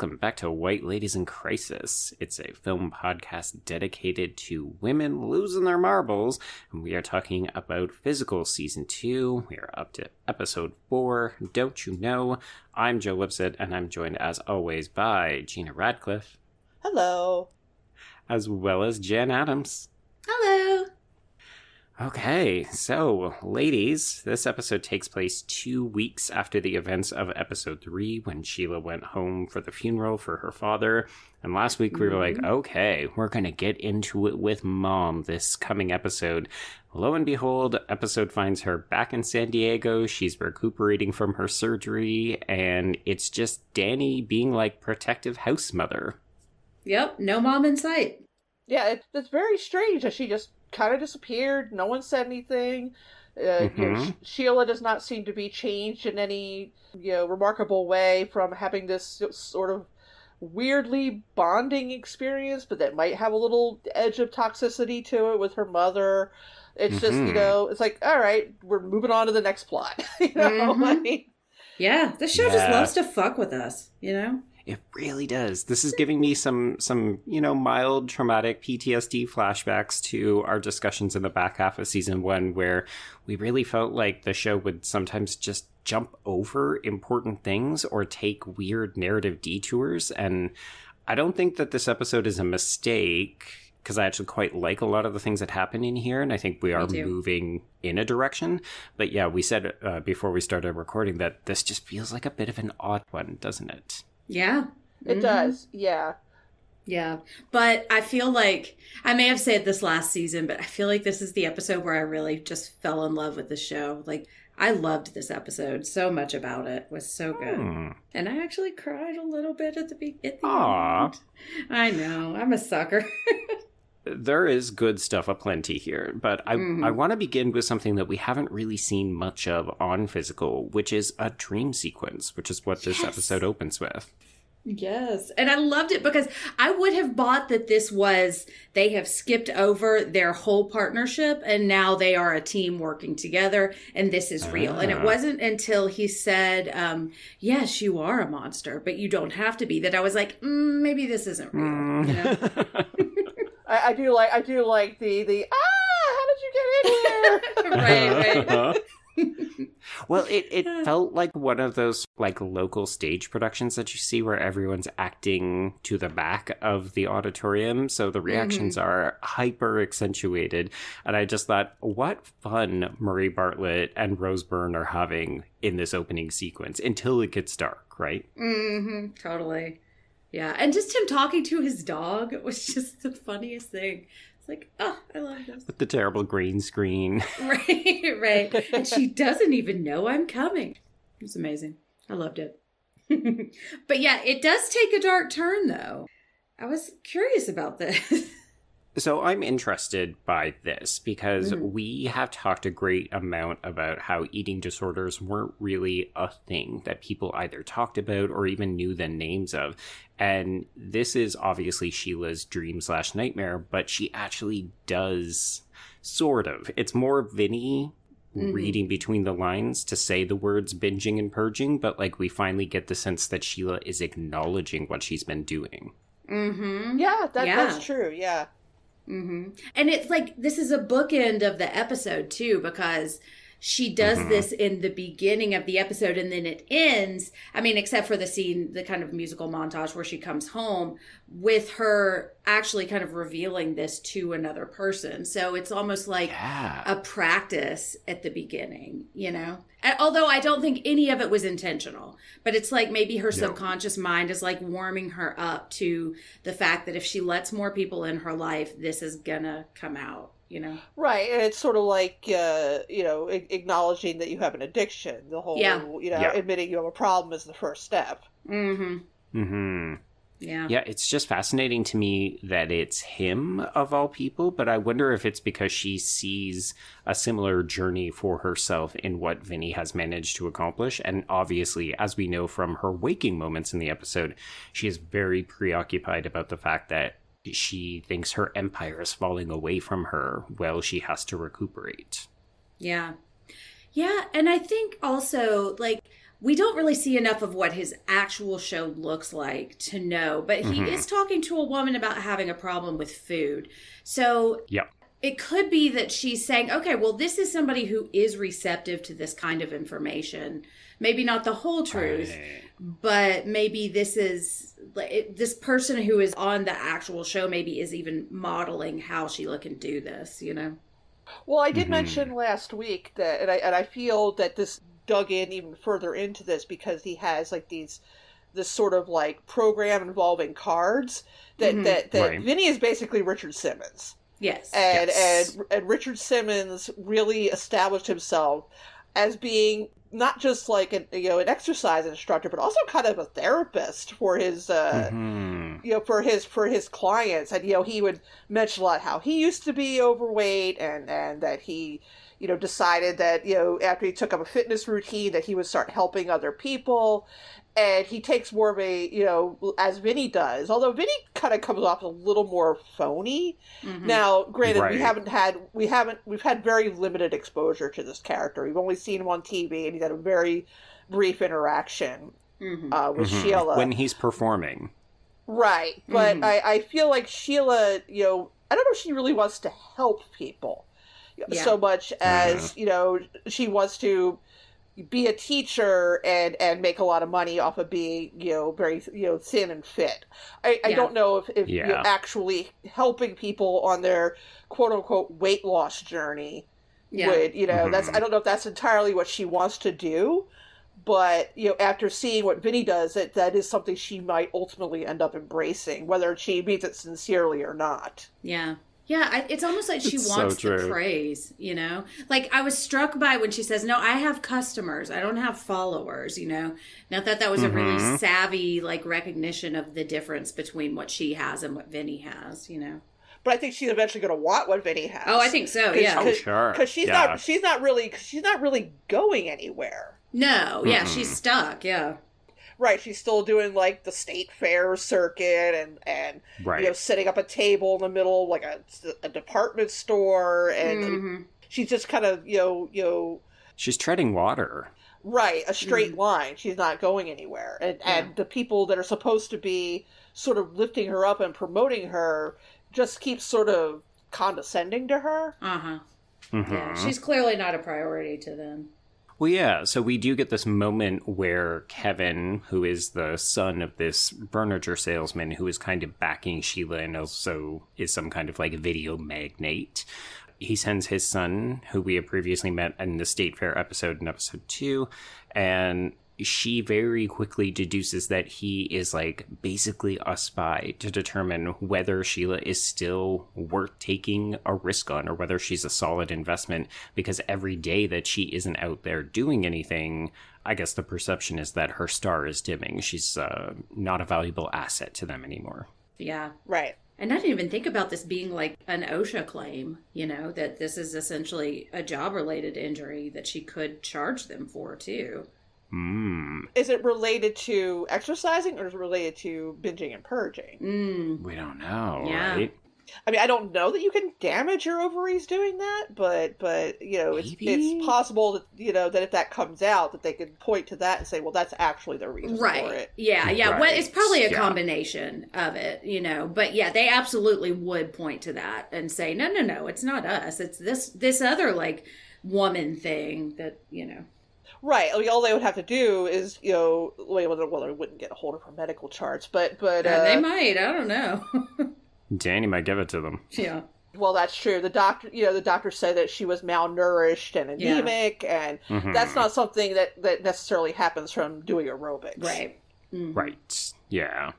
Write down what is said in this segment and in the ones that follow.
Welcome back to White Ladies in Crisis. It's a film podcast dedicated to women losing their marbles, and we are talking about Physical Season 2. We are up to episode 4. Don't you know? I'm Joe Lipsett, and I'm joined as always by Gina Radcliffe, Hello. as well as Jen Adams. Hello. Okay, so ladies, this episode takes place two weeks after the events of episode three when Sheila went home for the funeral for her father. And last week we were like, mm-hmm. okay, we're going to get into it with mom this coming episode. Lo and behold, episode finds her back in San Diego. She's recuperating from her surgery, and it's just Danny being like protective house mother. Yep, no mom in sight. Yeah, it, it's very strange that she just kind of disappeared. No one said anything. Uh, you know, Mhm. Sh- Sheila does not seem to be changed in any you know remarkable way from having this sort of weirdly bonding experience, but that might have a little edge of toxicity to it with her mother. It's just you Mhm. know, it's like all right, we're moving on to the next plot. you know, Mhm. like, Yeah, this show just loves to fuck with us, you know? It really does. This is giving me some some, you know, mild traumatic PTSD flashbacks to our discussions in the back half of season 1 where we really felt like the show would sometimes just jump over important things or take weird narrative detours and I don't think that this episode is a mistake because I actually quite like a lot of the things that happen in here, and I think we are moving in a direction. But yeah, we said uh, before we started recording that this just feels like a bit of an odd one, doesn't it? Yeah. it Mhm. does. Yeah. Yeah. But I feel like I may have said this last season, but I feel like this is the episode where I really just fell in love with the show. Like I loved this episode so much about it. It was so good. Hmm. And I actually cried a little bit at the be- at the Aw. end. I know. I'm a sucker. There is good stuff aplenty here, but I, Mhm. I want to begin with something that we haven't really seen much of on Physical, which is a dream sequence, which is what this Yes. episode opens with. Yes. And I loved it because I would have bought that this was, they have skipped over their whole partnership and now they are a team working together and this is real. And it Ah. wasn't until he said, um, yes, you are a monster, but you don't have to be that I was like, mm, maybe this isn't real. You know? I, I do like I do like the the ah how did you get in here right, right. well, it, it felt like one of those like local stage productions that you see where everyone's acting to the back of the auditorium, so the reactions are hyper accentuated. And I just thought, what fun Murray Bartlett and Rose Byrne are having in this opening sequence until it gets dark, right? Mm hmm totally. Yeah. And just him talking to his dog was just the funniest thing. It's like, oh, I love this. With the terrible green screen. Right, right. And she doesn't even know I'm coming. It was amazing. I loved it. but yeah, it does take a dark turn though. I was curious about this. So I'm interested by this because Mhm. we have talked a great amount about how eating disorders weren't really a thing that people either talked about or even knew the names of. And this is obviously Sheila's dream slash nightmare, but she actually does sort of. It's more Vinny Mhm. reading between the lines to say the words binging and purging, but like we finally get the sense that Sheila is acknowledging what she's been doing. mm-hmm. yeah that, Yeah. that's true yeah Mm-hmm. And it's like this is a bookend of the episode too, because she does Mhm. this in the beginning of the episode and then it ends. I mean, except for the scene, the kind of musical montage where she comes home with her actually kind of revealing this to another person. So it's almost like Yeah. a practice at the beginning, you know? Although I don't think any of it was intentional, but it's like maybe her subconscious mind is like warming her up to the fact that if she lets more people in her life, this is gonna come out, you know? right and it's sort of like uh you know a- acknowledging that you have an addiction the whole Yeah. you know Yeah. admitting you have a problem is the first step Mm-hmm. mm-hmm Yeah. Yeah, it's just fascinating to me that it's him of all people, but I wonder if it's because she sees a similar journey for herself in what Vinny has managed to accomplish. And obviously, as we know from her waking moments in the episode, she is very preoccupied about the fact that she thinks her empire is falling away from her while she has to recuperate. Yeah. Yeah. And I think also, like, we don't really see enough of what his actual show looks like to know, but he Mhm. is talking to a woman about having a problem with food. So Yep. It could be that she's saying, okay, well, this is somebody who is receptive to this kind of information. Maybe not the whole truth, Right. but maybe this is this person who is on the actual show maybe is even modeling how Sheila can do this, you know? Well, I did Mhm. mention last week that, and I and I feel that this dug in even further into this because he has like these this sort of like program involving cards that Mhm. that that Right. Vinny is basically Richard Simmons, Yes. and Yes. and and Richard Simmons really established himself as being not just like an you know an exercise instructor, but also kind of a therapist for his uh, Mhm. you know for his for his clients and you know he would mention a lot how he used to be overweight and and that he you know decided that you know after he took up a fitness routine that he would start helping other people and he takes more of a you know as Vinny does although Vinny kind of comes off a little more phony Mhm. now granted we haven't had we haven't we've had very limited exposure to this character we've only seen him on TV and he's had a very brief interaction Mhm. uh, with Mhm. Sheila When he's performing. Right, but Mhm. I, I feel like Sheila, you know, I don't know if she really wants to help people Yeah. so much as, you know, she wants to be a teacher and and make a lot of money off of being, you know, very, you know, thin and fit. I, I don't know if, if you're actually helping people on their quote unquote weight loss journey Yeah. would you know that's Mhm. i don't know if that's entirely what she wants to do but you know after seeing what vinny does that that is something she might ultimately end up embracing whether she means it sincerely or not Yeah. Yeah, I, it's almost like she It's so wants the praise, you know? Like, I was struck by when she says, No, I have customers. I don't have followers, you know? And I thought that was a really Mhm. savvy, like, recognition of the difference between what she has and what Vinny has, you know? but i think she's eventually going to want what vinny has Oh, I think so, 'Cause- yeah. Oh, sure. because she's Yeah. not she's not really she's not really going anywhere No, yeah, Mm-mm. she's stuck, yeah. Right she's still doing like the state fair circuit and and Right. you know setting up a table in the middle like a, a department store and Mhm. she's just kind of you know you know She's treading water. Right, a straight line. She's not going anywhere. And Yeah. and the people that are supposed to be sort of lifting her up and promoting her just keep sort of condescending to her. Uh huh. Mhm. Yeah, she's clearly not a priority to them. Well, yeah. So we do get this moment where Kevin, who is the son of this furniture salesman who is kind of backing Sheila and also is some kind of like video magnate, he sends his son, who we have previously met in the State Fair episode in episode two, and she very quickly deduces that he is like basically a spy to determine whether Sheila is still worth taking a risk on or whether she's a solid investment because every day that she isn't out there doing anything, I guess the perception is that her star is dimming. She's uh, not a valuable asset to them anymore. Yeah. Right. And I didn't even think about this being like an OSHA claim, you know, that this is essentially a job related injury that she could charge them for too. Hmm. Is it related to exercising or is it related to binging and purging? Mm. We don't know, Yeah. right? I mean, I don't know that you can damage your ovaries doing that, but but you know, it's Maybe. it's possible that you know that if that comes out, that they could point to that and say, well, that's actually the reason for Right. it. Yeah, yeah. Well, it's probably a Yeah. combination of it, you know. But yeah, they absolutely would point to that and say, "No, no, no, it's not us. It's this this other like woman thing that, you know." Right. I mean, all they would have to do is, you know, well, well, they wouldn't get a hold of her medical charts, but but Uh, uh, they might, I don't know. Danny might give it to them. yeah. well, that's true. The doctor, you know, the doctor said that she was malnourished and Yeah. anemic, and Mhm. that's not something that that necessarily happens from doing aerobics. Right. Mhm. Right. Yeah.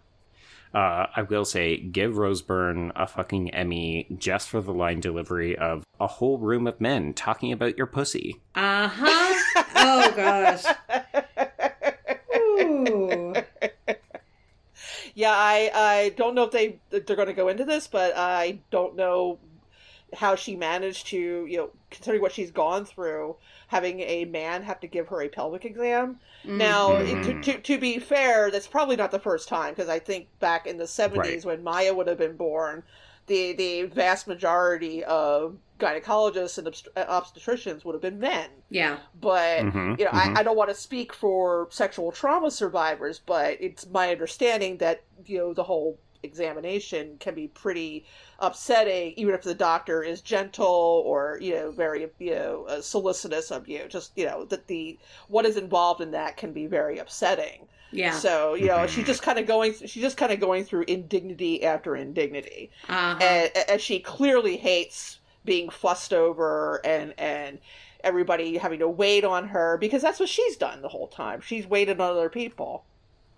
Uh, I will say, give Rose Byrne a fucking Emmy just for the line delivery of a whole room of men talking about your pussy. Uh-huh. oh gosh. Ooh. Yeah, I I don't know if they they're going to go into this, but I don't know how she managed to you know considering what she's gone through having a man have to give her a pelvic exam. Mm-hmm. Now, to, to, to, be fair, that's probably not the first time because I think back in the 70s right. when Maya would have been born, the, the vast majority of gynecologists and obstetricians would have been men. Yeah. But, mm-hmm, you know, mm-hmm. I, I don't want to speak for sexual trauma survivors, but it's my understanding that, you know, the whole examination can be pretty upsetting, even if the doctor is gentle or you know very you know uh, solicitous of you. Just you know that the what is involved in that can be very upsetting. Yeah. So you know mm-hmm. she's just kind of going. She's just kind of going through indignity after indignity, uh-huh. and, and she clearly hates being fussed over and and everybody having to wait on her because that's what she's done the whole time. She's waited on other people.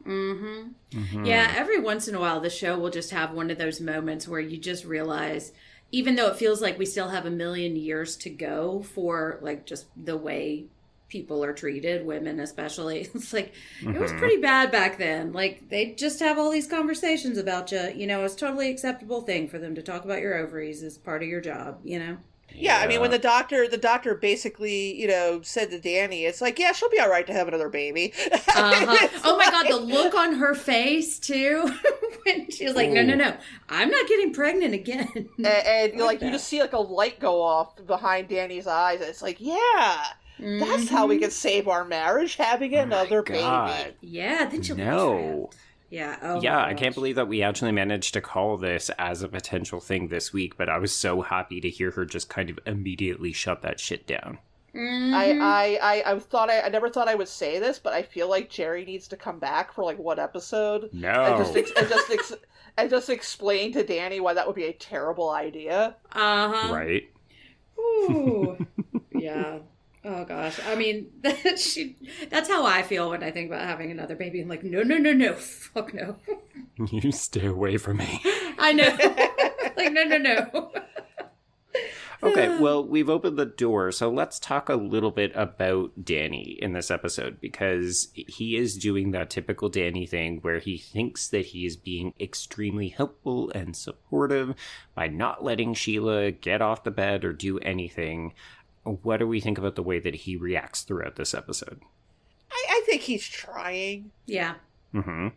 Mm-hmm. mm-hmm. Yeah, every once in a while, the show will just have one of those moments where you just realize, even though it feels like we still have a million years to go for like just the way people are treated, women especially. It's like mm-hmm. it was mm-hmm. pretty bad back then. Like they just have all these conversations about you. You know, it's totally acceptable thing for them to talk about your ovaries as part of your job. You know. Yeah, I mean, when the doctor, the doctor basically, you know, said to Danny, it's like, yeah, she'll be all right to have another baby. uh-huh. Oh my god, the look on her face too when she was like, Ooh. no, no, no, I'm not getting pregnant again. And, and like, like you just see like a light go off behind Danny's eyes, and it's like, yeah. Mm-hmm. That's how we can save our marriage, having oh another baby. Yeah, then she'll no. Yeah. Oh yeah, I can't believe that we actually managed to call this as a potential thing this week, but I was so happy to hear her just kind of immediately shut that shit down. Mm-hmm. I, I, I, I thought I, I never thought I would say this, but I feel like Jerry needs to come back for like one episode. No. And just, ex- and just, ex- and just explain to Danny why that would be a terrible idea. Uh huh. Right. Ooh. yeah. Oh gosh, I mean, that she, that's how I feel when I think about having another baby. I'm like, no, no, no, no, fuck no. You stay away from me. I know. like, no, no, no. okay, well, we've opened the door, so let's talk a little bit about Danny in this episode because he is doing that typical Danny thing where he thinks that he is being extremely helpful and supportive by not letting Sheila get off the bed or do anything what do we think about the way that he reacts throughout this episode? I, I think he's trying. Yeah. Mm-hmm.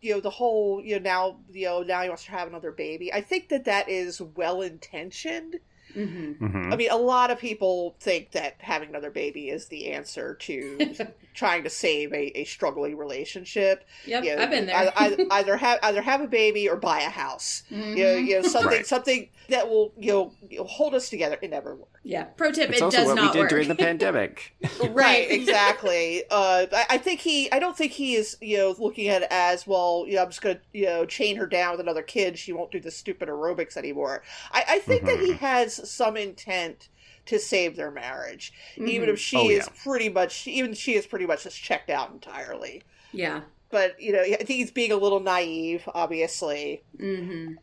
You know the whole you know now you know now he wants to have another baby. I think that that is well intentioned. Mm-hmm. Mm-hmm. I mean, a lot of people think that having another baby is the answer to trying to save a, a struggling relationship. Yep, you know, I've been there. either, either have either have a baby or buy a house. Mm-hmm. You, know, you know something right. something that will you know hold us together. It never works. Yeah. Pro tip: it's it also does what not we did work. during the pandemic. right. Exactly. Uh, I, I, think he. I don't think he is. You know, looking at it as well. You know, I'm just going to you know chain her down with another kid. She won't do the stupid aerobics anymore. I, I think mm-hmm. that he mm-hmm. has some intent to save their marriage, mm-hmm. even if she oh, is yeah. pretty much. Even she is pretty much just checked out entirely. Yeah. But you know, I think he's being a little naive, obviously. Mm-hmm.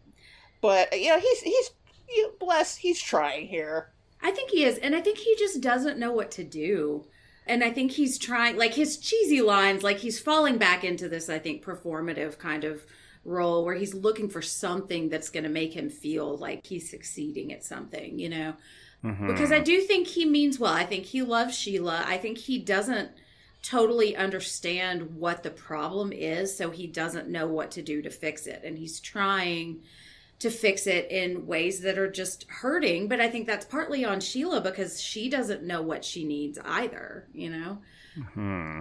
But you know, he's he's you know, bless. He's trying here. I think he is. And I think he just doesn't know what to do. And I think he's trying, like his cheesy lines, like he's falling back into this, I think, performative kind of role where he's looking for something that's going to make him feel like he's succeeding at something, you know? Mm-hmm. Because I do think he means well. I think he loves Sheila. I think he doesn't totally understand what the problem is, so he doesn't know what to do to fix it. And he's trying to fix it in ways that are just hurting. But I think that's partly on Sheila because she doesn't know what she needs either, you know? Mm-hmm.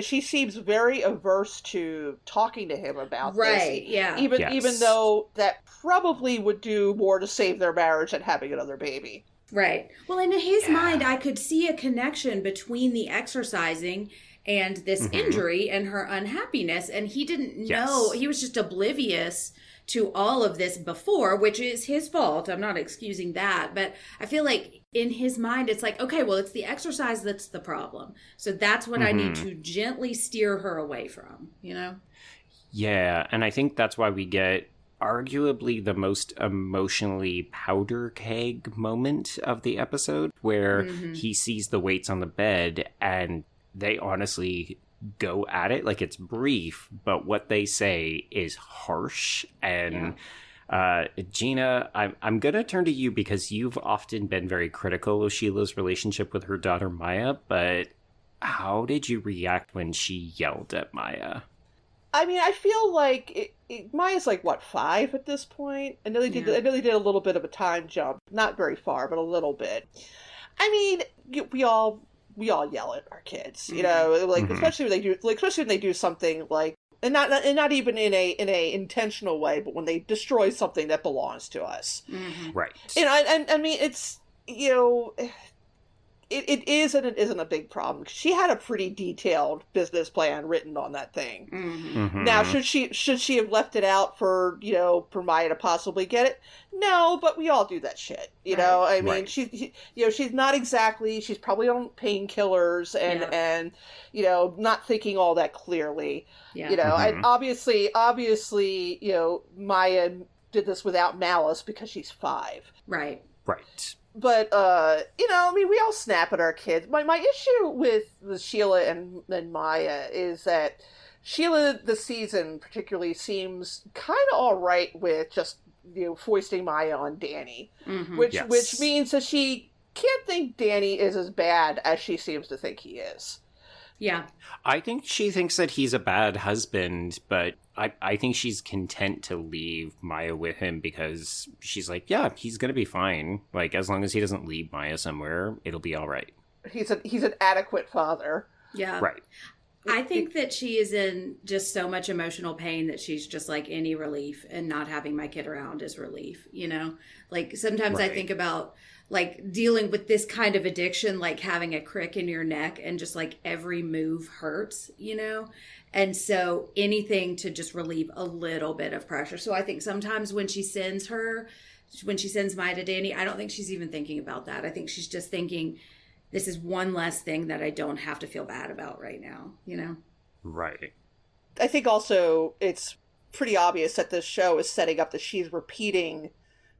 She seems very averse to talking to him about right, this. yeah. Even yes. even though that probably would do more to save their marriage than having another baby. Right. Well, in his yeah. mind, I could see a connection between the exercising and this mm-hmm. injury and her unhappiness. And he didn't yes. know, he was just oblivious to all of this before, which is his fault. I'm not excusing that, but I feel like in his mind, it's like, okay, well, it's the exercise that's the problem. So that's what mm-hmm. I need mm-hmm. to gently steer her away from, you know? Yeah. And I think that's why we get arguably the most emotionally powder keg moment of the episode where mm-hmm. he sees the weights on the bed and they honestly go at it. Like it's brief, but what they say is harsh. And uh, Gina, I'm I'm gonna turn to you because you've often been very critical of Sheila's relationship with her daughter Maya. But how did you react when she yelled at Maya? I mean, I feel like it, it, Maya's like what five at this point. I know they did. Yeah. I know they did a little bit of a time jump, not very far, but a little bit. I mean, we all we all yell at our kids, you know, like Mhm. especially when they do, like especially when they do something like, and not and not even in a in a intentional way, but when they destroy something that belongs to us. Mhm. Right. You know, and, and I mean, it's you know, it, it is and it isn't a big problem. She had a pretty detailed business plan written on that thing. Mhm. Mhm. Now, should she should she have left it out for you know for Maya to possibly get it? No, but we all do that shit. You know, I mean, Right. she, she- you know she's not exactly she's probably on painkillers and Yeah. and you know not thinking all that clearly. Yeah. You know, Mhm. and obviously obviously you know Maya did this without malice because she's five Right. right. But uh you know i mean we all snap at our kids my my issue with with sheila and, and maya is that sheila this season particularly seems kind of all right with just you know foisting maya on danny Mhm. which Yes. which means that she can't think danny is as bad as she seems to think he is Yeah. I think she thinks that he's a bad husband, but I, I think she's content to leave Maya with him because she's like, yeah, he's gonna be fine. Like as long as he doesn't leave Maya somewhere, it'll be all right. he's a he's an adequate father Yeah. Right. I think that she is in just so much emotional pain that she's just like any relief and not having my kid around is relief, you know? Like sometimes I think about like dealing with this kind of addiction, like having a crick in your neck and just like every move hurts, you know? And so anything to just relieve a little bit of pressure. So I think sometimes when she sends her, when she sends Maya to Danny, I don't think she's even thinking about that. I think she's just thinking, this is one less thing that I don't have to feel bad about right now, you know? Right. I think also it's pretty obvious that this show is setting up that she's repeating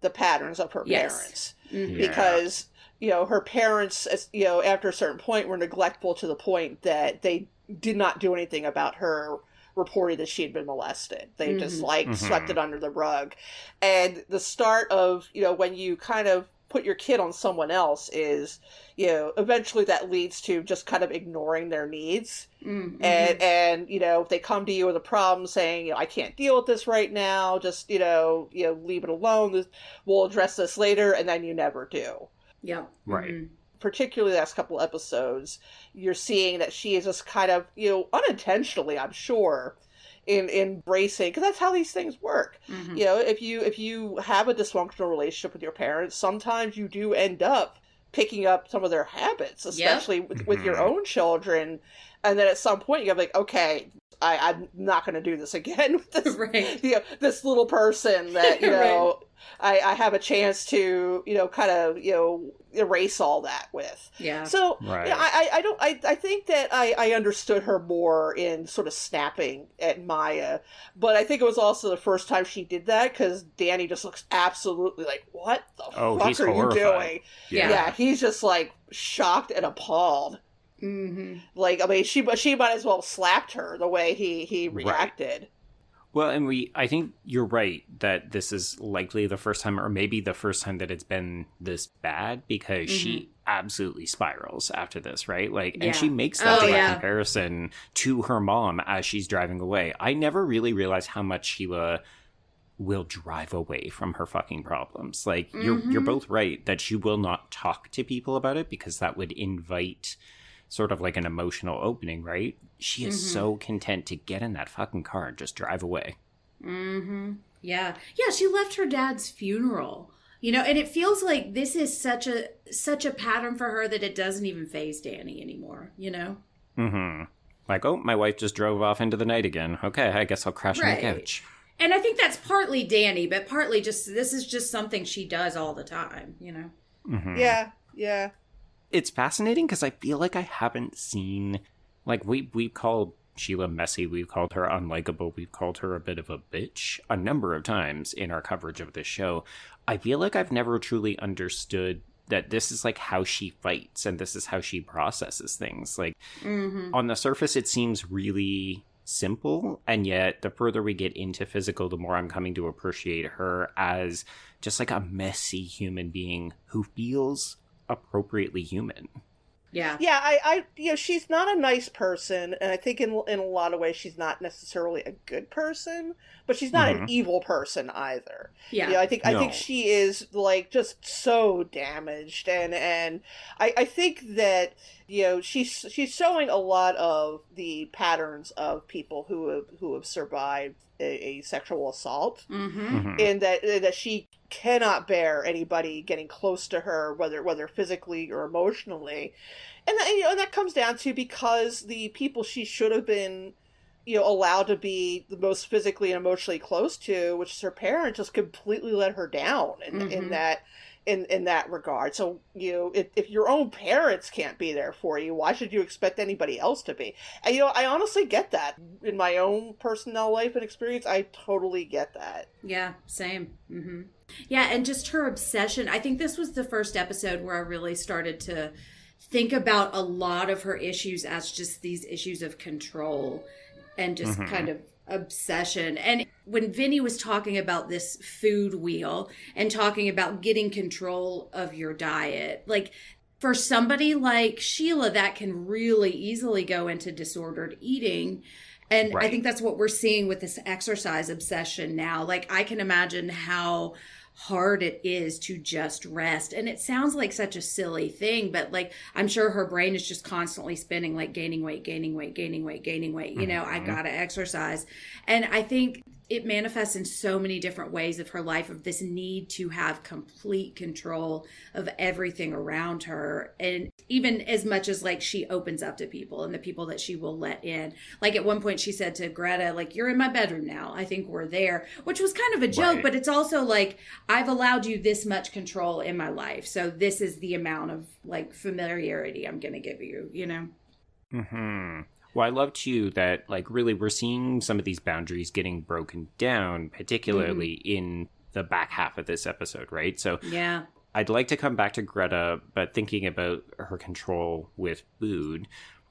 the patterns of her Yes. parents Mhm. Yeah. because you know her parents you know after a certain point were neglectful to the point that they did not do anything about her reporting that she had been molested they just Mhm. like Mhm. swept it under the rug and the start of you know when you kind of put your kid on someone else is you know eventually that leads to just kind of ignoring their needs Mhm. and and you know if they come to you with a problem saying you know, I can't deal with this right now just you know you know leave it alone we'll address this later and then you never do yeah Right. Mhm. particularly the last couple episodes you're seeing that she is just kind of you know unintentionally I'm sure in embracing because that's how these things work Mhm. you know if you if you have a dysfunctional relationship with your parents sometimes you do end up picking up some of their habits especially with, with your Mhm. own children and then at some point you're like okay I, i'm not going to do this again with this Right. you know, this little person that you Right. know I, I have a chance to you know kind of you know erase all that with Yeah. so Right. you know, I, I I don't I, I think that I, I understood her more in sort of snapping at Maya, but I think it was also the first time she did that because Danny just looks absolutely like what the Oh, fuck are horrified. you doing? Yeah. Yeah. he's just like shocked and appalled. Hmm Like I mean, she she might as well slapped her the way he he Right. reacted. Well, and we, I think you're right that this is likely the first time, or maybe the first time that it's been this bad because she absolutely spirals after this, right? Like, Yeah. and she makes that Oh, yeah. comparison to her mom as she's driving away. I never really realized how much Sheila will drive away from her fucking problems. Like, you're you're Mhm. both right that she will not talk to people about it because that would invite sort of like an emotional opening, right? She is Mhm. so content to get in that fucking car and just drive away. Mm-hmm. Yeah. Yeah. She left her dad's funeral. You know, and it feels like this is such a such a pattern for her that it doesn't even phase Danny anymore. You know. Mm-hmm. Like, oh, my wife just drove off into the night again. Okay, I guess I'll crash on the couch. And I think that's partly Danny, but partly just this is just something she does all the time. You know. Mm-hmm. Yeah, yeah. It's fascinating because I feel like I haven't seen, like, we we called Sheila messy, we've called her unlikable, we've called her a bit of a bitch a number of times in our coverage of this show. I feel like I've never truly understood that this is like how she fights and this is how she processes things. Like Mm-hmm. on the surface, it seems really simple, and yet the further we get into physical, the more I'm coming to appreciate her as just like a messy human being who feels appropriately human. Yeah. Yeah, I, I, you know, she's not a nice person, and I think in in a lot of ways she's not necessarily a good person, but she's not an Mhm. evil person either. Yeah. You know, I think I think she is like just so damaged, and and I I think that you know she's she's showing a lot of the patterns of people who have who have survived a, a sexual assault Mm-hmm. Mhm. in that that she cannot bear anybody getting close to her, whether whether physically or emotionally, and that, you know, and that comes down to because the people she should have been, you know, allowed to be the most physically and emotionally close to, which is her parents, just completely let her down in, in Mhm. that. In, in that regard, so you know, if, if your own parents can't be there for you, why should you expect anybody else to be? And you know, I honestly get that in my own personal life and experience. I totally get that. Yeah, same. Mm-hmm. Yeah, and just her obsession. I think this was the first episode where I really started to think about a lot of her issues as just these issues of control and just Mhm. kind of obsession. And when Vinny was talking about this food wheel and talking about getting control of your diet, like for somebody like Sheila, that can really easily go into disordered eating. And I think that's what we're seeing with this exercise obsession now. Like, I can imagine how hard it is to just rest. And it sounds like such a silly thing, but like, I'm sure her brain is just constantly spinning, like gaining weight, gaining weight, gaining weight, gaining weight. You know, I Mhm. gotta exercise. And I think it manifests in so many different ways of her life of this need to have complete control of everything around her. And even as much as like she opens up to people and the people that she will let in. Like at one point she said to greta like you're in my bedroom now. I think we're there which was kind of a joke Right. but it's also like i've allowed you this much control in my life. So this is the amount of like familiarity i'm gonna give you you know? Hmm. Well, I love too that like really we're seeing some of these boundaries getting broken down, particularly in the back half of this episode, right? So yeah I'd like to come back to Greta, but thinking about her control with food,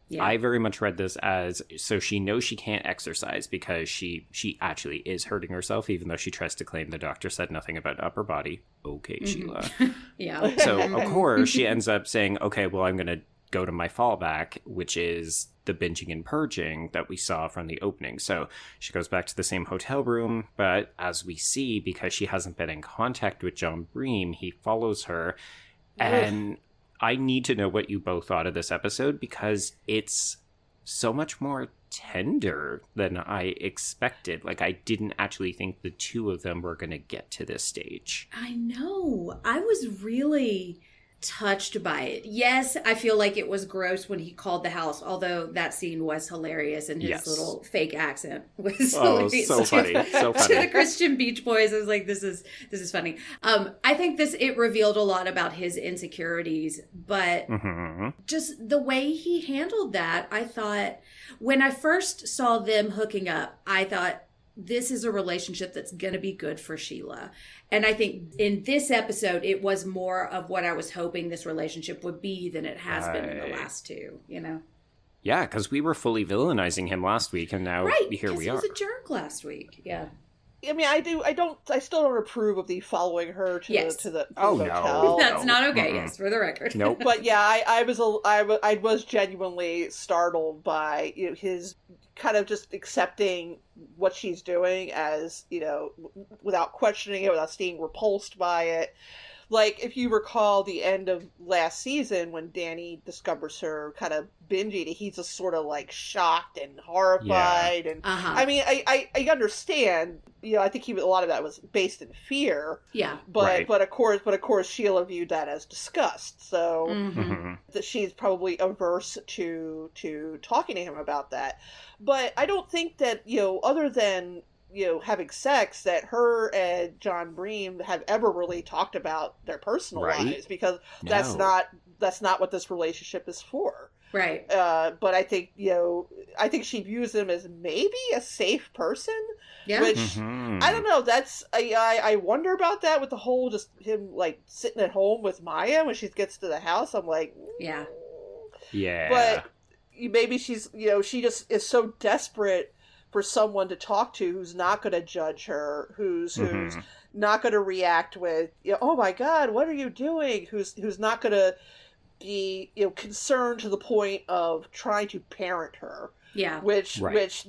yeah I very much read this as so she knows she can't exercise because she she actually is hurting herself, even though she tries to claim the doctor said nothing about upper body. Okay, Mhm. Sheila. yeah So of course she ends up saying, "Okay, well I'm going to go to my fallback, which is the binging and purging that we saw from the opening." So she goes back to the same hotel room, but as we see, because she hasn't been in contact with John Breem, he follows her, and I need to know what you both thought of this episode because it's so much more tender than I expected. Like I didn't actually think the two of them were going to get to this stage. I know. I was really touched by it. Yes, I feel like it was gross when he called the house, although that scene was hilarious and his Yes. little fake accent was Oh, hilarious. so funny, so to the Christian Beach Boys, I was like, this is this is funny. Um, I think this it revealed a lot about his insecurities, but hmm just the way he handled that, I thought when I first saw them hooking up, I thought this is a relationship that's going to be good for Sheila. And I think in this episode, it was more of what I was hoping this relationship would be than it has been in the last two, you know? Yeah, because we were fully villainizing him last week, and now right. here we he are. was a jerk last week. Yeah. I mean, I do. I don't. I still don't approve of the following her to Yes. the to the, to Oh, the no. hotel. That's not okay, Mm-mm. yes, for the record. Nope. but yeah, I, I was a, I, wa- I was genuinely startled by you know, his kind of just accepting what she's doing as you know w- without questioning it, without being repulsed by it. Like if you recall the end of last season when Danny discovers her kind of binge eating, he's just sort of like shocked and horrified and. Uh huh. I mean, I, I, I understand. You know, I think he, a lot of that was based in fear, yeah. but Right. but of course, but of course, Sheila viewed that as disgust. So Mhm. Mhm. that she's probably averse to to talking to him about that. But I don't think that you know, other than you know having sex, that her and John Breem have ever really talked about their personal Right. lives because that's No. not that's not what this relationship is for. Right. Uh, but I think you know I think she views him as maybe a safe person. Yeah. Which Mhm. I don't know. That's I, I I wonder about that with the whole just him like sitting at home with Maya when she gets to the house. I'm like, Yeah. Yeah. but maybe she's you know she just is so desperate for someone to talk to who's not going to judge her, who's who's Mhm. not going to react with you know, oh my god, what are you doing? Who's who's not going to be you know concerned to the point of trying to parent her, Yeah. which Right. which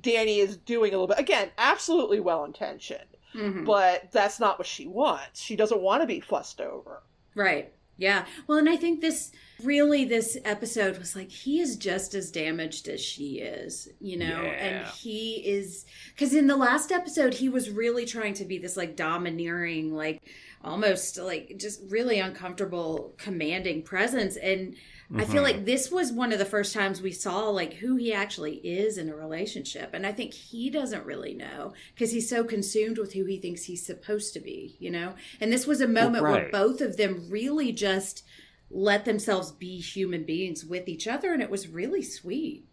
Danny is doing a little bit. Again, absolutely well intentioned, Mhm. but that's not what she wants. She doesn't want to be fussed over. Right. Yeah. Well, and I think this really, this episode was like, he is just as damaged as she is, you know? And he is, because in the last episode, he was really trying to be this like domineering, like almost like just really uncomfortable, commanding presence. And I feel Mhm. like this was one of the first times we saw like who he actually is in a relationship. And I think he doesn't really know because he's so consumed with who he thinks he's supposed to be, you know? And this was a moment where right. both of them really just let themselves be human beings with each other. And it was really sweet.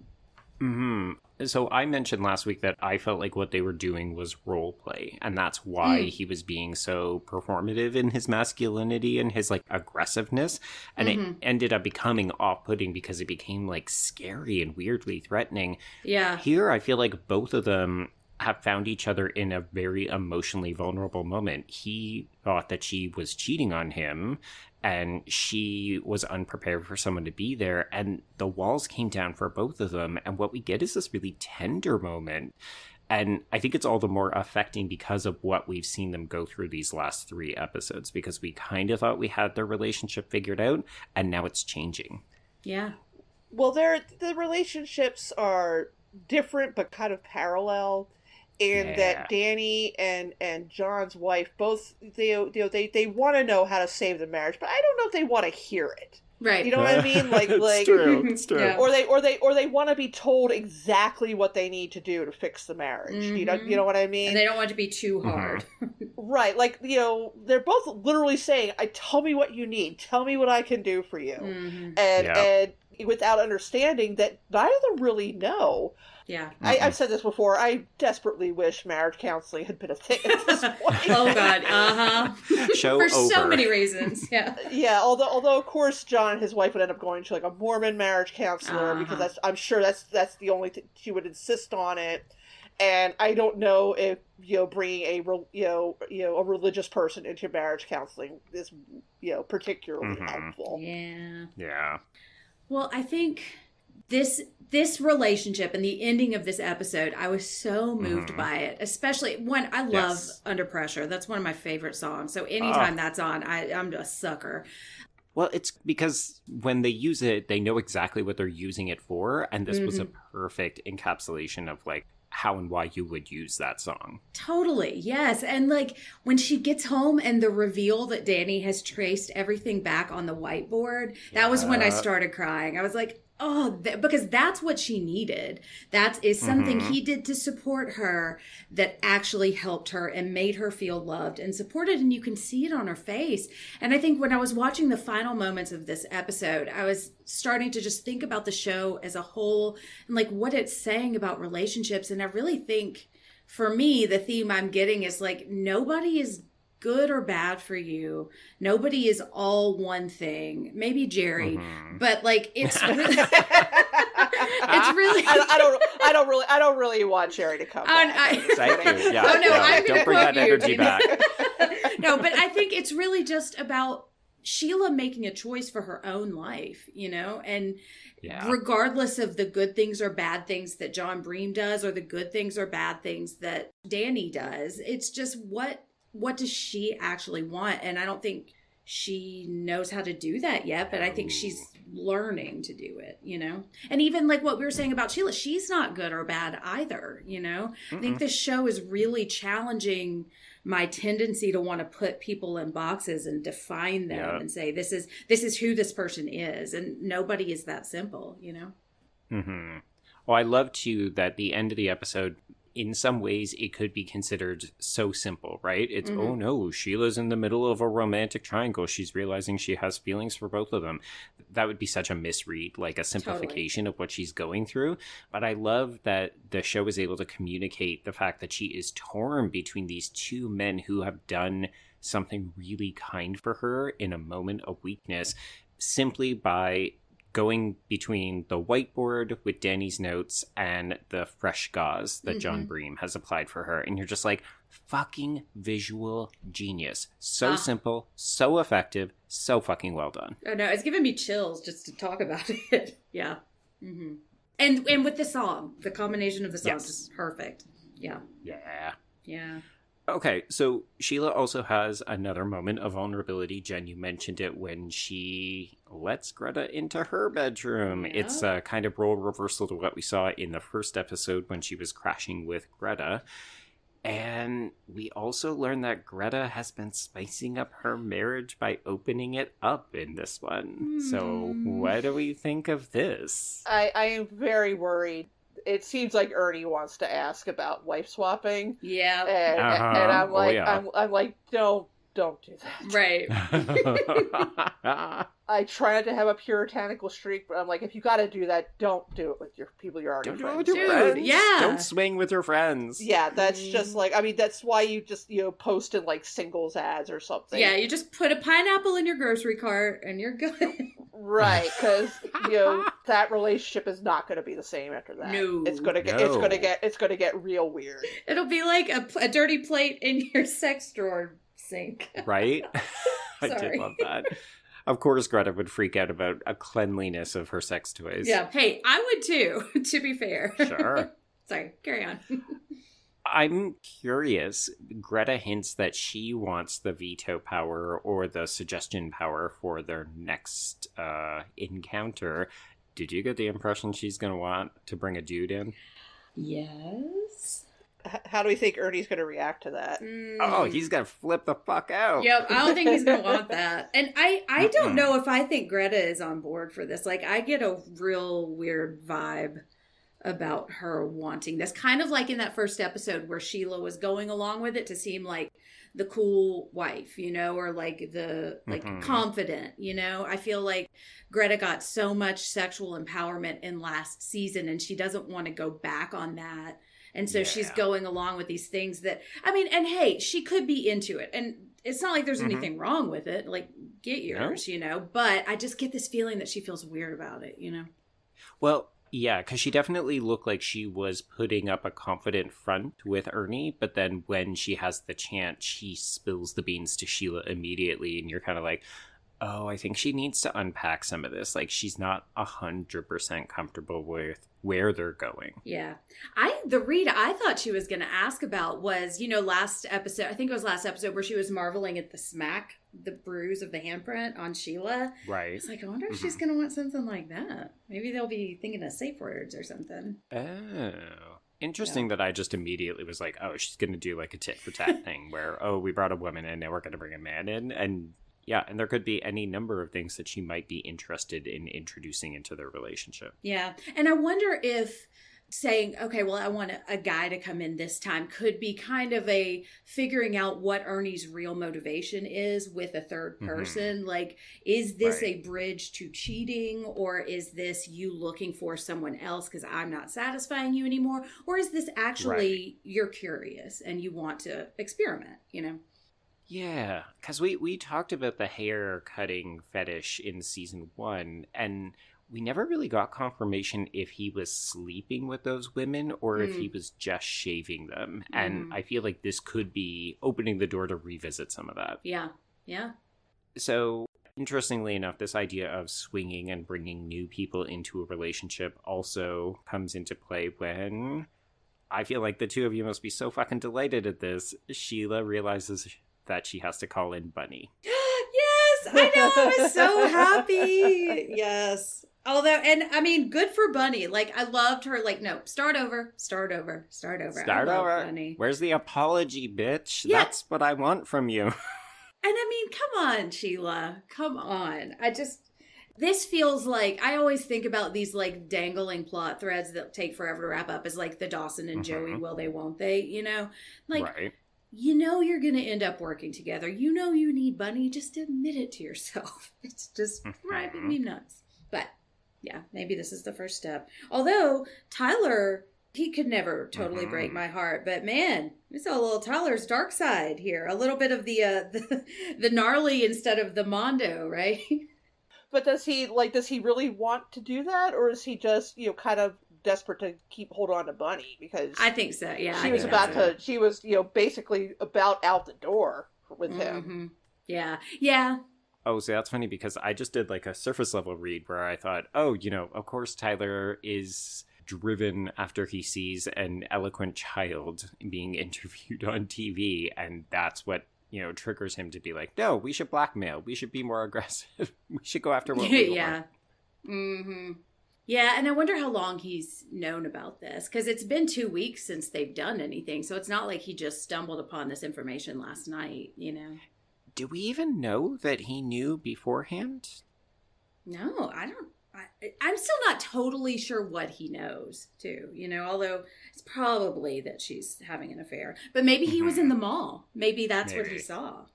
hmm So I mentioned last week that I felt like what they were doing was role play, and that's why Mm. he was being so performative in his masculinity and his like aggressiveness, and Mhm. it ended up becoming off-putting because it became like scary and weirdly threatening. Yeah. Here, I feel like both of them have found each other in a very emotionally vulnerable moment. He thought that she was cheating on him, and she was unprepared for someone to be there, and the walls came down for both of them. And what we get is this really tender moment. And I think it's all the more affecting because of what we've seen them go through these last three episodes, because we kind of thought we had their relationship figured out, and now it's changing. Yeah. Well, they're the relationships are different but kind of parallel in Yeah. that Danny and and John's wife both they you know they they want to know how to save the marriage, but I don't know if they want to hear it. Right. You know what I mean? Like it's like true. It's true. Yeah. or they or they or they want to be told exactly what they need to do to fix the marriage. You know you know what I mean? and they don't want it to be too Mm-hmm. hard. right, like you know, they're both literally saying, "I tell me what you need. Tell me what I can do for you." Mhm. And Yeah. and without understanding that neither of them really know. Yeah. I. I've said this before. I desperately wish marriage counseling had been a thing at this point. oh, God. Uh huh. Show For so many reasons. Yeah. Yeah, although although of course John and his wife would end up going to like a Mormon marriage counselor Uh-huh. because that's I'm sure that's that's the only thing she would insist on it. And I don't know if you know bringing a you know you know a religious person into marriage counseling is you know particularly Mhm. helpful. Yeah. Yeah. Well, I think this this relationship and the ending of this episode, I was so moved Mhm. by it. Especially when I love Yes. Under Pressure. That's one of my favorite songs. So anytime that's on, I, I'm a sucker. Well, it's because when they use it, they know exactly what they're using it for, and this was a perfect encapsulation of like how and why you would use that song. Totally, yes. And like when she gets home and the reveal that Danny has traced everything back on the whiteboard, that was when I started crying. I was like, oh, th- because that's what she needed. That is something Mhm. he did to support her that actually helped her and made her feel loved and supported. And you can see it on her face. And I think when I was watching the final moments of this episode, I was starting to just think about the show as a whole and like what it's saying about relationships. And I really think for me, the theme I'm getting is like nobody is good or bad for you. Nobody is all one thing. Maybe Jerry, Mhm. but like it's really, it's really. I, I don't I don't really I don't really want Jerry to come. I- back. I- Thank you. Yeah. Oh, no, no, I'm don't bring that energy Gina. back. no, but I think it's really just about Sheila making a choice for her own life, you know, and Yeah. regardless of the good things or bad things that John Breem does, or the good things or bad things that Danny does, it's just what what does she actually want? And I don't think she knows how to do that yet, but I think she's learning to do it, you know? And even like what we were saying about Sheila, she's not good or bad either, you know? I think this show is really challenging my tendency to want to put people in boxes and define them Yeah. and say this is this is who this person is and nobody is that simple, you know? hmm Well, I love too that the end of the episode in some ways it could be considered so simple, right? It's Mhm. oh no, Sheila's in the middle of a romantic triangle. She's realizing she has feelings for both of them. That would be such a misread, like a simplification of what she's going through. But I love that the show is able to communicate the fact that she is torn between these two men who have done something really kind for her in a moment of weakness simply by going between the whiteboard with Danny's notes and the fresh gauze that John Mhm. Breem has applied for her. And you're just like, fucking visual genius. So Ah. simple, so effective, so fucking well done. Oh no, it's giving me chills just to talk about it. yeah. hmm And and with the song, the combination of the songs Yes. is perfect. Yeah. Yeah. Yeah. Okay, so Sheila also has another moment of vulnerability. Jen, you mentioned it when she lets Greta into her bedroom. Yeah. It's a kind of role reversal to what we saw in the first episode when she was crashing with Greta. And we also learn that Greta has been spicing up her marriage by opening it up in this one. So, Hmm. what do we think of this? I, I am very worried. It seems like Ernie wants to ask about wife swapping, Yeah. and, Uh-huh. and I'm Oh, like, yeah. I'm, I'm like, don't, don't do that. Right. I try not to have a puritanical streak, but I'm like, if you got to do that, don't do it with your people you're already Don't do it friends with your Dude, friends. yeah. Don't swing with your friends. Yeah, that's just Mm. like, I mean, that's why you just you know post in like singles ads or something. Yeah, you just put a pineapple in your grocery cart and you're good. Right. Because you know that relationship is not going to be the same after that. No. it's gonna get, it's gonna get, it's gonna get real weird. It'll be like a, a dirty plate in your sex drawer sink. right? I did love that. Of course, Greta would freak out about a cleanliness of her sex toys. Yeah. Hey, I would too, to be fair. Sure. Sorry, carry on. I'm curious. Greta hints that she wants the veto power or the suggestion power for their next uh, encounter. Did you get the impression she's going to want to bring a dude in? yes. H- How do we think Ernie's going to react to that? Oh, Mm. he's going to flip the fuck out. Yep, I don't think he's gonna want that. And I, I don't know if I think Greta is on board for this. Like, I get a real weird vibe about her wanting this. Kind of like in that first episode where Sheila was going along with it to seem like the cool wife, you know, or like the like Mhm. confident, you know. I feel like Greta got so much sexual empowerment in last season and she doesn't want to go back on that. And so she's going along with these things that I mean, and hey, she could be into it. And it's not like there's Mhm. anything wrong with it. Like get yours, you know. But I just get this feeling that she feels weird about it, you know. Well, yeah, because she definitely looked like she was putting up a confident front with Ernie, but then when she has the chance, she spills the beans to Sheila immediately, and you're kind of like, oh, I think she needs to unpack some of this. Like, she's not a hundred percent comfortable with where they're going. Yeah. I the read I thought she was going to ask about was, you know, last episode, I think it was last episode where she was marveling at the smack, the bruise of the handprint on Sheila. Right. It's like I wonder if she's Mhm. going to want something like that. Maybe they'll be thinking of safe words or something. Oh. Interesting that I just immediately was like, oh, she's going to do like a tit for tat thing where, oh, we brought a woman in, now we're going to bring a man in. And yeah, and there could be any number of things that she might be interested in introducing into their relationship. Yeah. And I wonder if saying, okay, well, I want a, a guy to come in this time could be kind of a figuring out what Ernie's real motivation is with a third Mhm. person. Like, is this Right. a bridge to cheating or is this you looking for someone else because I'm not satisfying you anymore? Or is this actually you're curious and you want to experiment, you know? Yeah, because we we talked about the hair cutting fetish in season one, and we never really got confirmation if he was sleeping with those women or if Mm. he was just shaving them. And Mm. I feel like this could be opening the door to revisit some of that. Yeah. Yeah. So, interestingly enough, this idea of swinging and bringing new people into a relationship also comes into play when I feel like the two of you must be so fucking delighted at this. Sheila realizes that she has to call in Bunny. yes, I know. I was so happy. Yes. Although, and I mean, good for Bunny. Like, I loved her. Like, no, start over, start over, start over. Start over. Bunny. Where's the apology, bitch? Yeah. That's what I want from you. And I mean, come on, Sheila. Come on. I just, this feels like I always think about these like dangling plot threads that take forever to wrap up as like the Dawson and Joey Mhm. will they won't they, you know? Like right. You know you're going to end up working together. You know you need Bunny, just admit it to yourself. It's just driving me nuts. But yeah, maybe this is the first step. Although Tyler he could never totally Mhm. break my heart, but man, we saw a little Tyler's dark side here. A little bit of the uh the, the gnarly instead of the mondo, right? But does he like? Does he really want to do that, or is he just you know kind of desperate to keep hold on to Bunny because I think so. Yeah, I she was about that's to? She was you know basically about out the door with it. him. Yeah, yeah. Oh, so that's funny because I just did like a surface level read where I thought, oh, you know, of course Tyler is driven after he sees an eloquent child being interviewed on TV, and that's what you know triggers him to be like, no, we should blackmail, we should be more aggressive, we should go after what we yeah. want. Mm-hmm. Yeah, and I wonder how long he's known about this because it's been two weeks since they've done anything. So it's not like he just stumbled upon this information last night, you know? Do we even know that he knew beforehand? No, I don't. I, I'm still not totally sure what he knows, too, you know, although it's probably that she's having an affair. But maybe he was in the mm-hmm. mall. Maybe that's what he saw.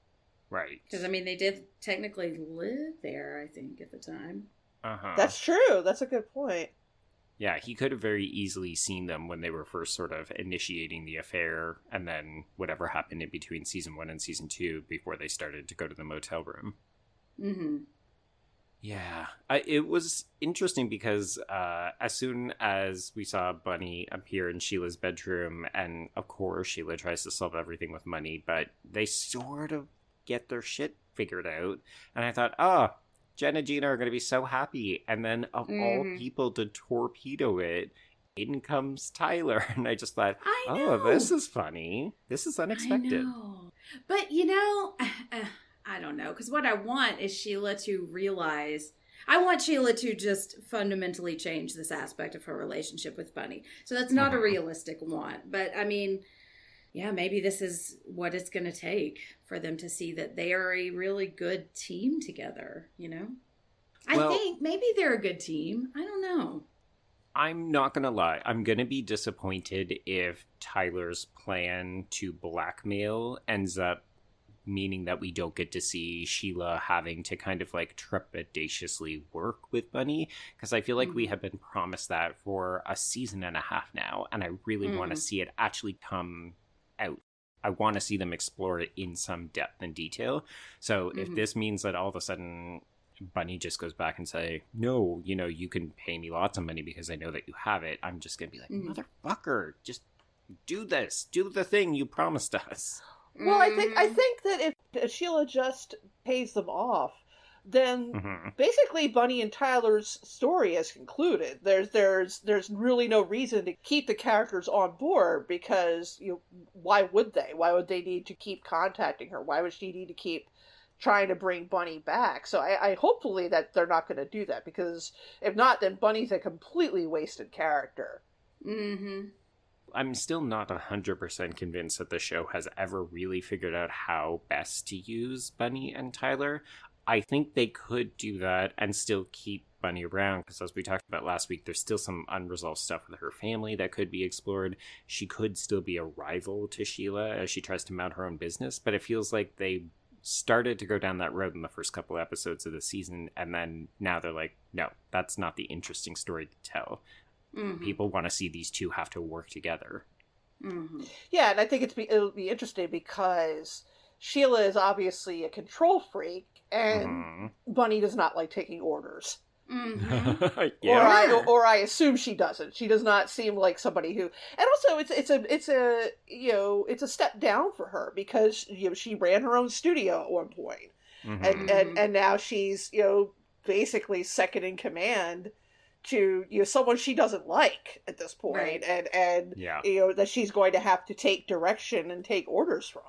Right. Because, I mean, they did technically live there, I think, at the time. Uh huh. That's true. That's a good point. Yeah, he could have very easily seen them when they were first sort of initiating the affair, and then whatever happened in between season one and season two before they started to go to the motel room. Mm-hmm. Yeah, I, it was interesting because uh, as soon as we saw Bunny appear in Sheila's bedroom, and of course Sheila tries to solve everything with money, but they sort of get their shit figured out, and I thought, oh, Jen and Gina are going to be so happy, and then of all Mhm. people to torpedo it, in comes Tyler, and I just thought, I oh, this is funny, this is unexpected. But you know, I don't know because what I want is Sheila to realize. I want Sheila to just fundamentally change this aspect of her relationship with Bunny. So that's not a Mhm. realistic want, but I mean, yeah, maybe this is what it's going to take for them to see that they are a really good team together. You know, I Well- think maybe they're a good team. I don't know. I'm not gonna lie. I'm gonna be disappointed if Tyler's plan to blackmail ends up meaning that we don't get to see Sheila having to kind of like trepidatiously work with Bunny because I feel like we Mhm. have been promised that for a season and a half now, and I really want to Mm. see it actually come out. I want to see them explore it in some depth and detail. So if Mhm. this means that all of a sudden Bunny just goes back and say, "No, you know, you can pay me lots of money because I know that you have it." I'm just gonna be like, Mhm. "Motherfucker, just do this, do the thing you promised us." Well, I think I Mhm. think that if, if Sheila just pays them off, then hmm basically Bunny and Tyler's story has concluded. There's there's there's really no reason to keep the characters on board because you know, why would they? Why would they need to keep contacting her? Why would she need to keep trying to bring Bunny back? So I, I hopefully that they're not going to do that because if not, then Bunny's a completely wasted character. Mhm. I'm still not 100% convinced that the show has ever really figured out how best to use Bunny and Tyler. I think they could do that and still keep Bunny around because, as we talked about last week, there's still some unresolved stuff with her family that could be explored. She could still be a rival to Sheila as she tries to mount her own business, but it feels like they started to go down that road in the first couple episodes of the season, and then now they're like, no, that's not the interesting story to tell. Mhm. People want to see these two have to work together. Mhm. Yeah, and I think it's be, it'll be interesting because Sheila is obviously a control freak, and Mhm. Bunny does not like taking orders. Mhm. Or. I or I assume she doesn't. She does not seem like somebody who and also it's it's a it's a you know, it's a step down for her because you know she ran her own studio at one point. Mhm. And and and now she's, you know, basically second in command to you know someone she doesn't like at this point Right. and and yeah. you know that she's going to have to take direction and take orders from.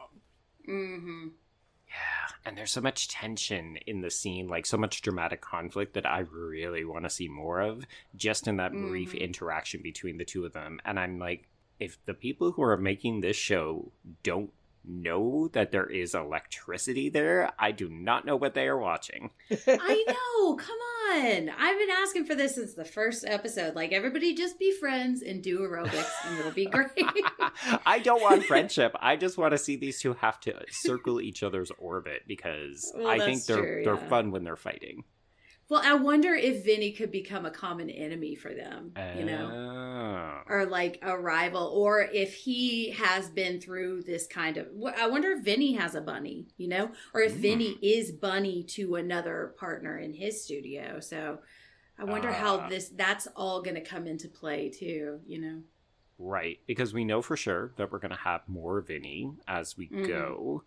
Mhm. Yeah. And there's so much tension in the scene, like so much dramatic conflict that I really want to see more of just in that brief Mhm. interaction between the two of them. And I'm like, if the people who are making this show don't know that there is electricity there. I do not know what they are watching. I know. Come on. I've been asking for this since the first episode. Like, everybody just be friends and do aerobics, and it'll be great. I don't want friendship. I just want to see these two have to circle each other's orbit because Well, I think they're true, they're fun when they're fighting. Well, I wonder if Vinny could become a common enemy for them, you know? Oh. Or like a rival, or if he has been through this kind of. I wonder if Vinny has a bunny, you know, or if Mm. Vinny is bunny to another partner in his studio. So I wonder how Ah. this that's all going to come into play too, you know. Right, because we know for sure that we're going to have more Vinny as we Mhm. go.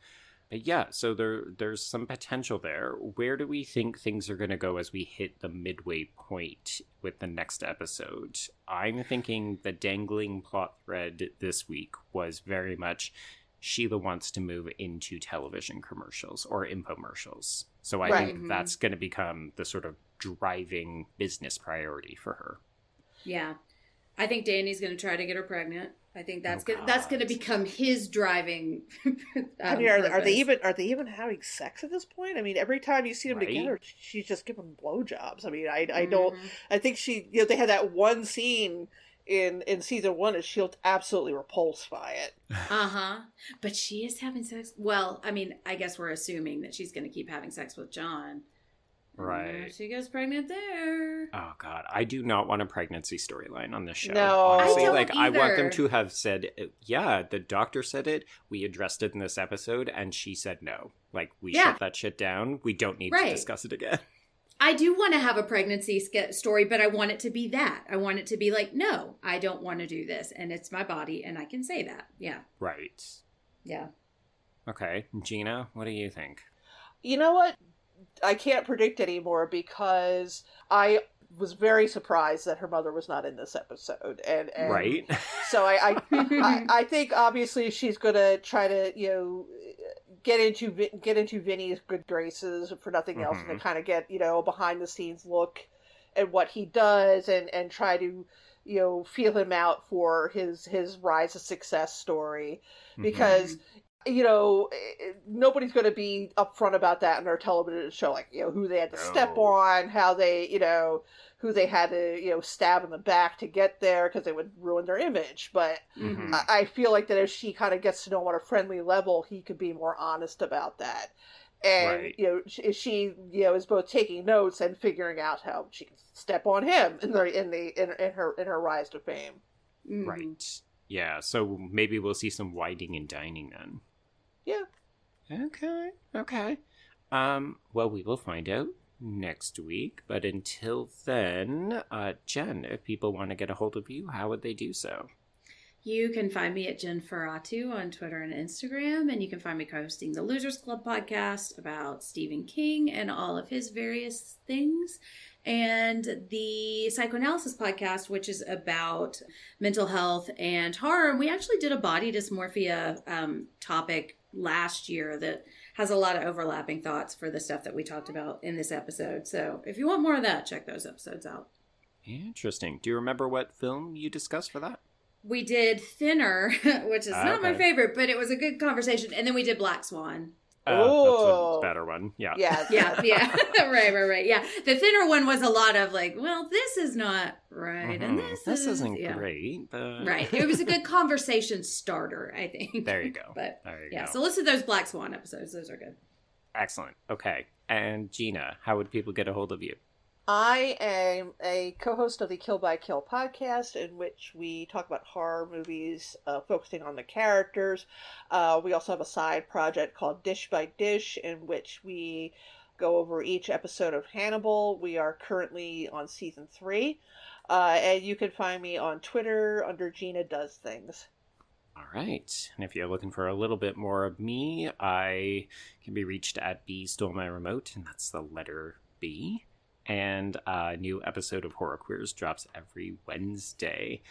But yeah, so there there's some potential there. Where do we think things are going to go as we hit the midway point with the next episode? I'm thinking the dangling plot thread this week was very much Sheila wants to move into television commercials or infomercials. So I Right. think Mhm. that's going to become the sort of driving business priority for her. Yeah. I think Danny's going to try to get her pregnant. I think that's Oh, gonna that's going to become his driving. I um, mean, are, are they even are they even having sex at this point? I mean, every time you see them Right. together, she's just giving blowjobs. I mean, I I don't. Mhm. I think she, you know, they had that one scene in in season one, and she looked absolutely repulsed by it. Uh huh. But she is having sex. Well, I mean, I guess we're assuming that she's going to keep having sex with John. Right. She gets pregnant there. Oh god, I do not want a pregnancy storyline on this show. No. Honestly, I don't like I want them to have said, uh, yeah, the doctor said it. We addressed it in this episode, and she said no. Like we Yeah. shut that shit down. We don't need to discuss it again. I do want to have a pregnancy sk- story, but I want it to be that. I want it to be like, no, I don't want to do this, and it's my body, and I can say that. Yeah, Right. yeah. Okay, Gina, what do you think? You know what? I can't predict anymore because I was very surprised that her mother was not in this episode, and, and right. So I, I, I, I think obviously she's gonna try to you know get into get into Vinny's good graces for nothing else, and Mhm. to kind of get you know a behind the scenes look at what he does, and and try to you know feel him out for his his rise to success story Mm-hmm. Because. You know, nobody's going to be upfront about that in their television show, like you know who they had to step on, how they, you know, who they had to, you know, stab in the back to get there because they would ruin their image. But Mhm. I, I feel like that if she kind of gets to know him on a friendly level, he could be more honest about that. And Right. you know, she, she you know is both taking notes and figuring out how she can step on him in the in the in, in her in her rise to fame. Mhm. Right. Yeah. So maybe we'll see some whiting and dining then. Okay. Okay. Um. Well, we will find out next week. But until then, uh, Jen, if people want to get a hold of you, how would they do so? You can find me at Jen Ferratu on Twitter and Instagram, and you can find me co hosting the Losers Club podcast about Stephen King and all of his various things, and the Psychoanalysis podcast, which is about mental health and horror. We actually did a body dysmorphia um, topic last year that has a lot of overlapping thoughts for the stuff that we talked about in this episode. So if you want more of that, check those episodes out. Interesting. Do you remember what film you discussed for that? We did Thinner, which is Ah, not my favorite, but it was a good conversation. And then we did Black Swan. Uh, that's Oh. a better one. Yeah. Yeah, Yeah, yeah. right, right, right. Yeah. The Thinner one was a lot of like, well, this is not right. And Mhm. this, this is, isn't yeah. great, but Right. It was a good conversation starter, I think. There you go. But There you yeah, go. so listen to those Black Swan episodes. Those are good. Excellent. Okay. And Gina, how would people get a hold of you? I am a co-host of the Kill by Kill podcast, in which we talk about horror movies, uh, focusing on the characters. Uh, we also have a side project called Dish by Dish, in which we go over each episode of Hannibal. We are currently on season three, uh, and you can find me on Twitter under Gina Does Things. All right. And if you're looking for a little bit more of me, I can be reached at B Stole My Remote, and that's the letter B. And a new episode of Horror Queers drops every Wednesday.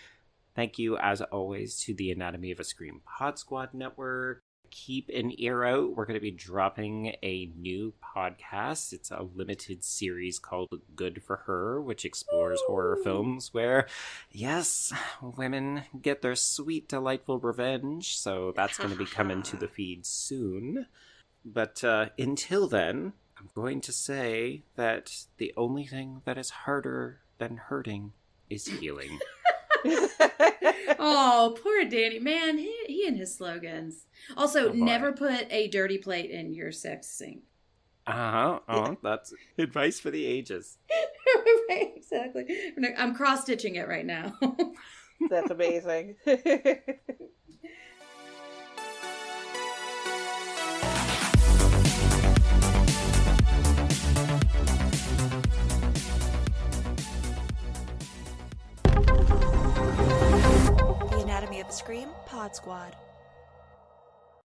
Thank you, as always, to the Anatomy of a Scream Pod Squad Network. keep an ear out. We're going to be dropping a new podcast. It's a limited series called Good for Her, which explores Ooh. horror films where, yes, women get their sweet, delightful revenge. So that's going to be coming to the feed soon. But uh, until then, I'm going to say that the only thing that is harder than hurting is healing. oh, poor Danny. Man, he, he and his slogans. Also, oh never put a dirty plate in your sex sink. Uh huh. Oh, that's advice for the ages. right, exactly. I'm cross stitching it right now. that's amazing. Scream Pod Squad.